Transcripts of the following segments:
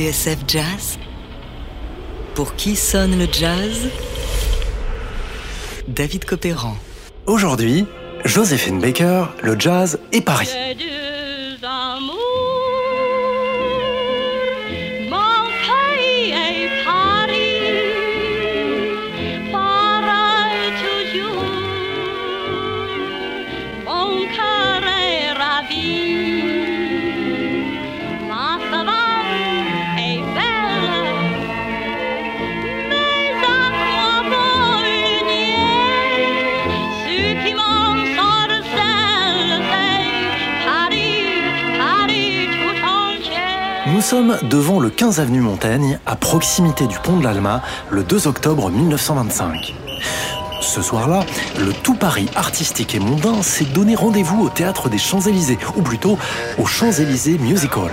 TSF Jazz Pour qui sonne le jazz? David Copéran. Aujourd'hui, Joséphine Baker, le jazz et Paris. Sommes devant le 15 avenue Montaigne, à proximité du pont de l'Alma, le 2 octobre 1925. Ce soir-là, le tout Paris artistique et mondain s'est donné rendez-vous au théâtre des Champs-Élysées, ou plutôt au Champs-Élysées Music Hall.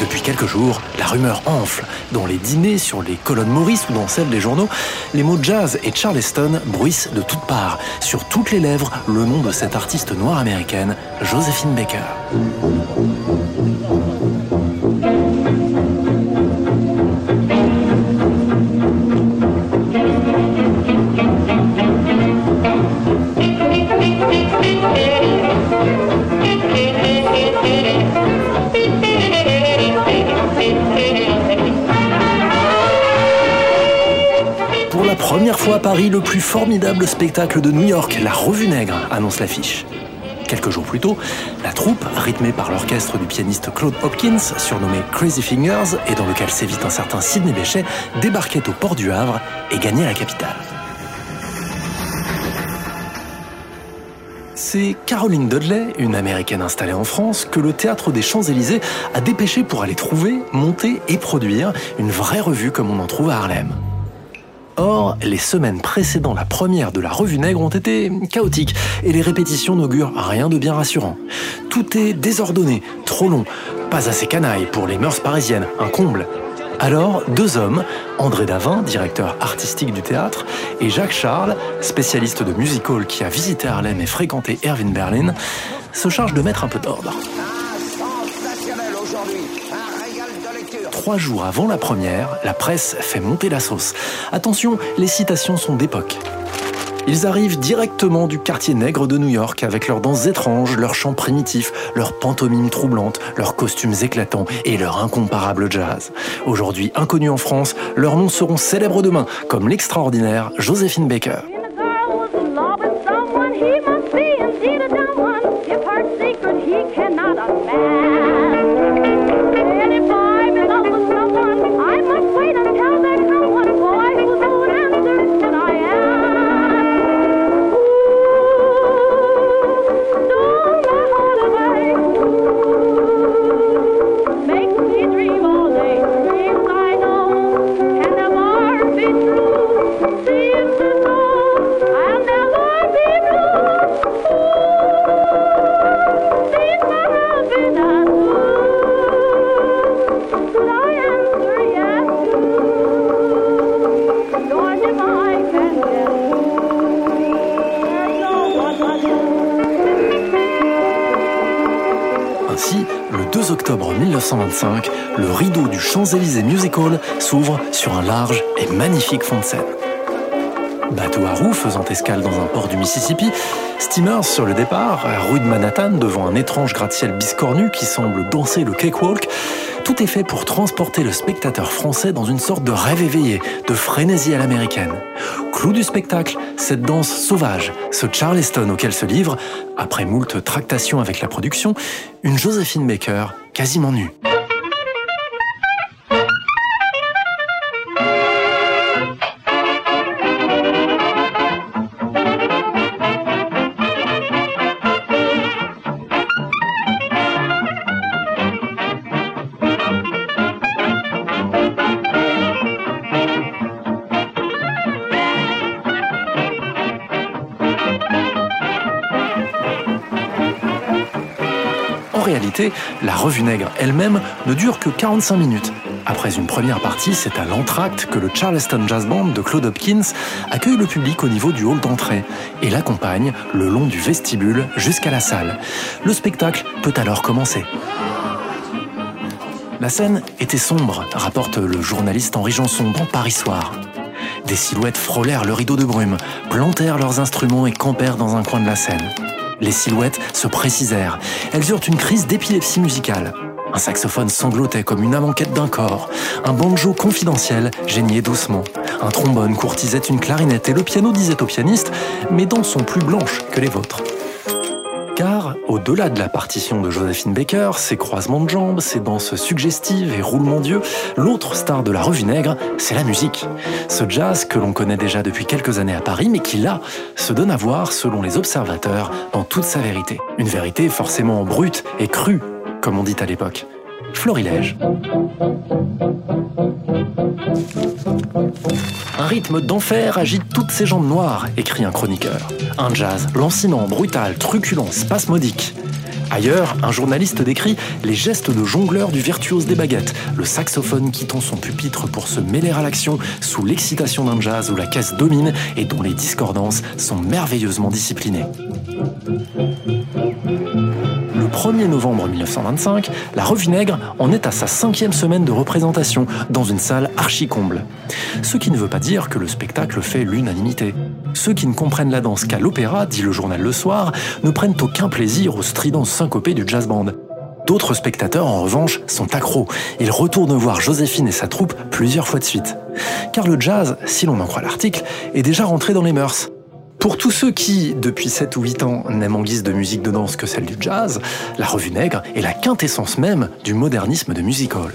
Depuis quelques jours, la rumeur enfle. Dans les dîners, sur les colonnes Maurice ou dans celles des journaux, les mots jazz et charleston bruissent de toutes parts. Sur toutes les lèvres, le nom de cette artiste noire américaine, Josephine Baker. Première fois à Paris, le plus formidable spectacle de New York, la Revue Nègre, annonce l'affiche. Quelques jours plus tôt, la troupe, rythmée par l'orchestre du pianiste Claude Hopkins, surnommé Crazy Fingers, et dans lequel sévit un certain Sidney Bechet, débarquait au port du Havre et gagnait la capitale. C'est Caroline Dudley, une américaine installée en France, que le théâtre des Champs-Élysées a dépêché pour aller trouver, monter et produire une vraie revue comme on en trouve à Harlem. Or, les semaines précédant la première de la revue Nègre ont été chaotiques et les répétitions n'augurent rien de bien rassurant. Tout est désordonné, trop long, pas assez canaille pour les mœurs parisiennes, un comble. Alors, deux hommes, André Davin, directeur artistique du théâtre, et Jacques Charles, spécialiste de music hall qui a visité Harlem et fréquenté Erwin Berlin, se chargent de mettre un peu d'ordre. Trois jours avant la première, la presse fait monter la sauce. Attention, les citations sont d'époque. Ils arrivent directement du quartier nègre de New York avec leurs danses étranges, leurs chants primitifs, leurs pantomimes troublantes, leurs costumes éclatants et leur incomparable jazz. Aujourd'hui inconnus en France, leurs noms seront célèbres demain, comme l'extraordinaire Joséphine Baker. 1925, le rideau du Champs-Élysées Music Hall s'ouvre sur un large et magnifique fond de scène. Bateau à roues faisant escale dans un port du Mississippi, steamers sur le départ, rue de Manhattan devant un étrange gratte-ciel biscornu qui semble danser le cakewalk, tout est fait pour transporter le spectateur français dans une sorte de rêve éveillé, de frénésie à l'américaine. Clou du spectacle, cette danse sauvage, ce Charleston auquel se livre, après moult tractations avec la production, une Josephine Baker quasiment nue. La revue Nègre elle-même ne dure que 45 minutes. Après une première partie, c'est à l'entracte que le Charleston Jazz Band de Claude Hopkins accueille le public au niveau du hall d'entrée et l'accompagne le long du vestibule jusqu'à la salle. Le spectacle peut alors commencer. La scène était sombre, rapporte le journaliste Henri Janson dans Paris Soir. Des silhouettes frôlèrent le rideau de brume, plantèrent leurs instruments et campèrent dans un coin de la scène. Les silhouettes se précisèrent. Elles eurent une crise d'épilepsie musicale. Un saxophone sanglotait comme une quête d'un corps. Un banjo confidentiel geignait doucement. Un trombone courtisait une clarinette et le piano disait au pianiste Mes dents sont plus blanches que les vôtres. Car, au-delà de la partition de Josephine Baker, ses croisements de jambes, ses danses suggestives et roulements d'yeux, l'autre star de la revue nègre, c'est la musique. Ce jazz que l'on connaît déjà depuis quelques années à Paris, mais qui là, se donne à voir, selon les observateurs, dans toute sa vérité. Une vérité forcément brute et crue, comme on dit à l'époque. Florilège. Un rythme d'enfer agite toutes ces jambes noires, écrit un chroniqueur. Un jazz lancinant, brutal, truculent, spasmodique. Ailleurs, un journaliste décrit les gestes de jongleur du virtuose des baguettes, le saxophone quittant son pupitre pour se mêler à l'action sous l'excitation d'un jazz où la caisse domine et dont les discordances sont merveilleusement disciplinées. 1er novembre 1925, la Revue Nègre en est à sa cinquième semaine de représentation dans une salle archi-comble. Ce qui ne veut pas dire que le spectacle fait l'unanimité. Ceux qui ne comprennent la danse qu'à l'opéra, dit le journal Le Soir, ne prennent aucun plaisir au strident syncopé du jazz band. D'autres spectateurs, en revanche, sont accros. Ils retournent voir Joséphine et sa troupe plusieurs fois de suite. Car le jazz, si l'on en croit l'article, est déjà rentré dans les mœurs. Pour tous ceux qui, depuis 7 ou 8 ans, n'aiment en guise de musique de danse que celle du jazz, la revue Nègre est la quintessence même du modernisme de music hall.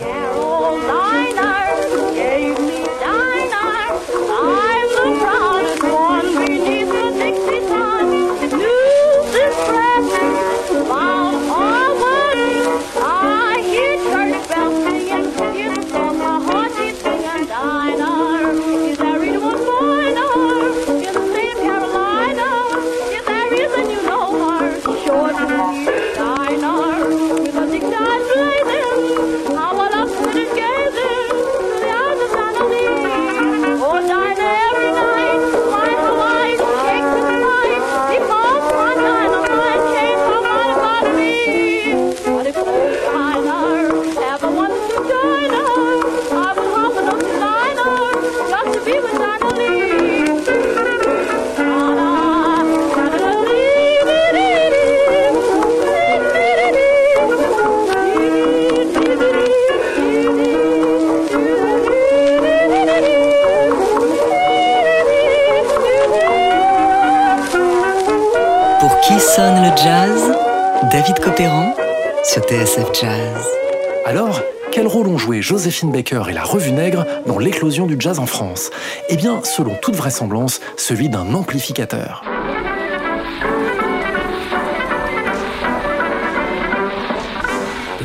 Alors, quel rôle ont joué Joséphine Baker et la Revue Nègre dans l'éclosion du jazz en France? Eh bien, selon toute vraisemblance, celui d'un amplificateur.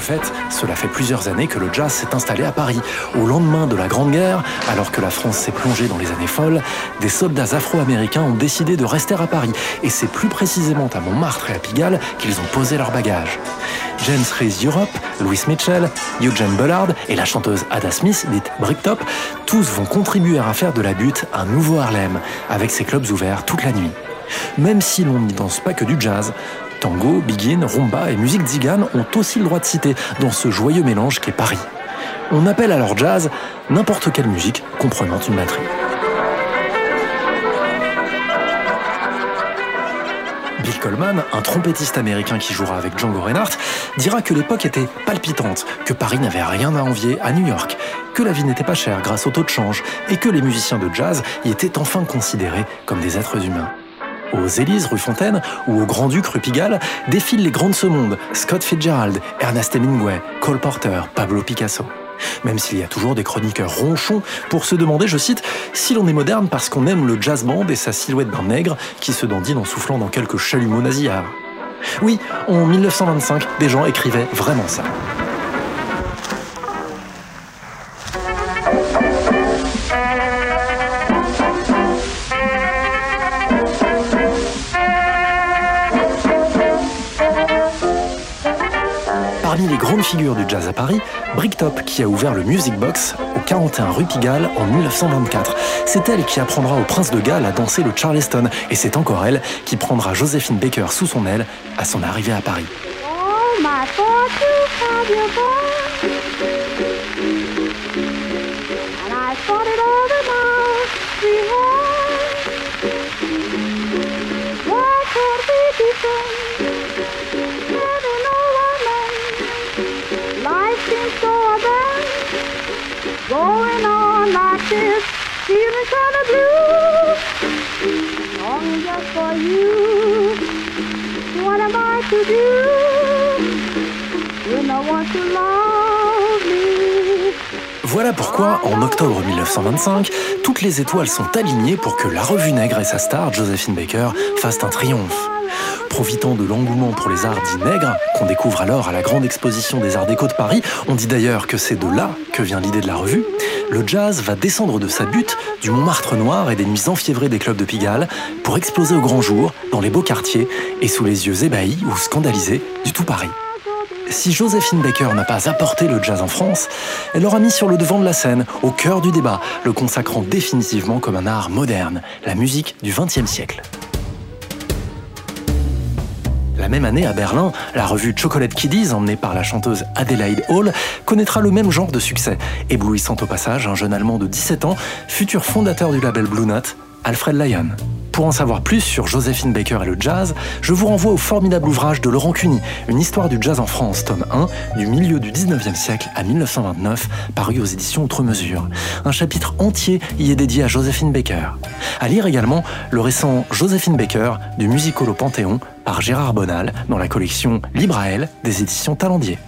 Fait, cela fait plusieurs années que le jazz s'est installé à Paris. Au lendemain de la Grande Guerre, alors que la France s'est plongée dans les années folles, des soldats afro-américains ont décidé de rester à Paris. Et c'est plus précisément à Montmartre et à Pigalle qu'ils ont posé leur bagage. James Reese Europe, Louis Mitchell, Eugene Bullard et la chanteuse Ada Smith, dite Bricktop, tous vont contribuer à faire de la butte un nouveau Harlem, avec ses clubs ouverts toute la nuit. Même si l'on n'y danse pas que du jazz, Tango, Begin, Rumba et musique zigane ont aussi le droit de citer dans ce joyeux mélange qu'est Paris. On appelle alors jazz n'importe quelle musique comprenant une batterie. Bill Coleman, un trompettiste américain qui jouera avec Django Reinhardt, dira que l'époque était palpitante, que Paris n'avait rien à envier à New York, que la vie n'était pas chère grâce au taux de change et que les musiciens de jazz y étaient enfin considérés comme des êtres humains. Aux Élyses, rue Fontaine, ou au Grand-Duc, rue Pigalle, défilent les grands de ce monde, Scott Fitzgerald, Ernest Hemingway, Cole Porter, Pablo Picasso. Même s'il y a toujours des chroniqueurs ronchons pour se demander, je cite, si l'on est moderne parce qu'on aime le jazz band et sa silhouette d'un nègre qui se dandine en soufflant dans quelques chalumeaux nasillards. Oui, en 1925, des gens écrivaient vraiment ça. Les grandes figures du jazz à Paris, Bricktop qui a ouvert le Music Box au 41 rue Pigalle en 1924. C'est elle qui apprendra au prince de Galles à danser le Charleston et c'est encore elle qui prendra Joséphine Baker sous son aile à son arrivée à Paris. the Voilà pourquoi, en octobre 1925, toutes les étoiles sont alignées pour que la revue Nègre et sa star, Josephine Baker, fassent un triomphe. Profitant de l'engouement pour les arts dits nègres, qu'on découvre alors à la grande exposition des arts déco de Paris, on dit d'ailleurs que c'est de là que vient l'idée de la revue, le jazz va descendre de sa butte du Montmartre noir et des nuits enfiévrées des clubs de Pigalle pour exploser au grand jour, dans les beaux quartiers et sous les yeux ébahis ou scandalisés du tout Paris. Si Joséphine Baker n'a pas apporté le jazz en France, elle l'aura mis sur le devant de la scène, au cœur du débat, le consacrant définitivement comme un art moderne, la musique du XXe siècle. La même année, à Berlin, la revue Chocolate Kiddies, emmenée par la chanteuse Adelaide Hall, connaîtra le même genre de succès, éblouissant au passage un jeune Allemand de 17 ans, futur fondateur du label Blue Note, Alfred Lyon. Pour en savoir plus sur Joséphine Baker et le jazz, je vous renvoie au formidable ouvrage de Laurent Cuny, Une histoire du jazz en France, tome 1, du milieu du 19e siècle à 1929, paru aux éditions Outre Mesure. Un chapitre entier y est dédié à Joséphine Baker. À lire également le récent Joséphine Baker du musical au Panthéon par Gérard Bonal dans la collection Libre à elle des éditions Talendier.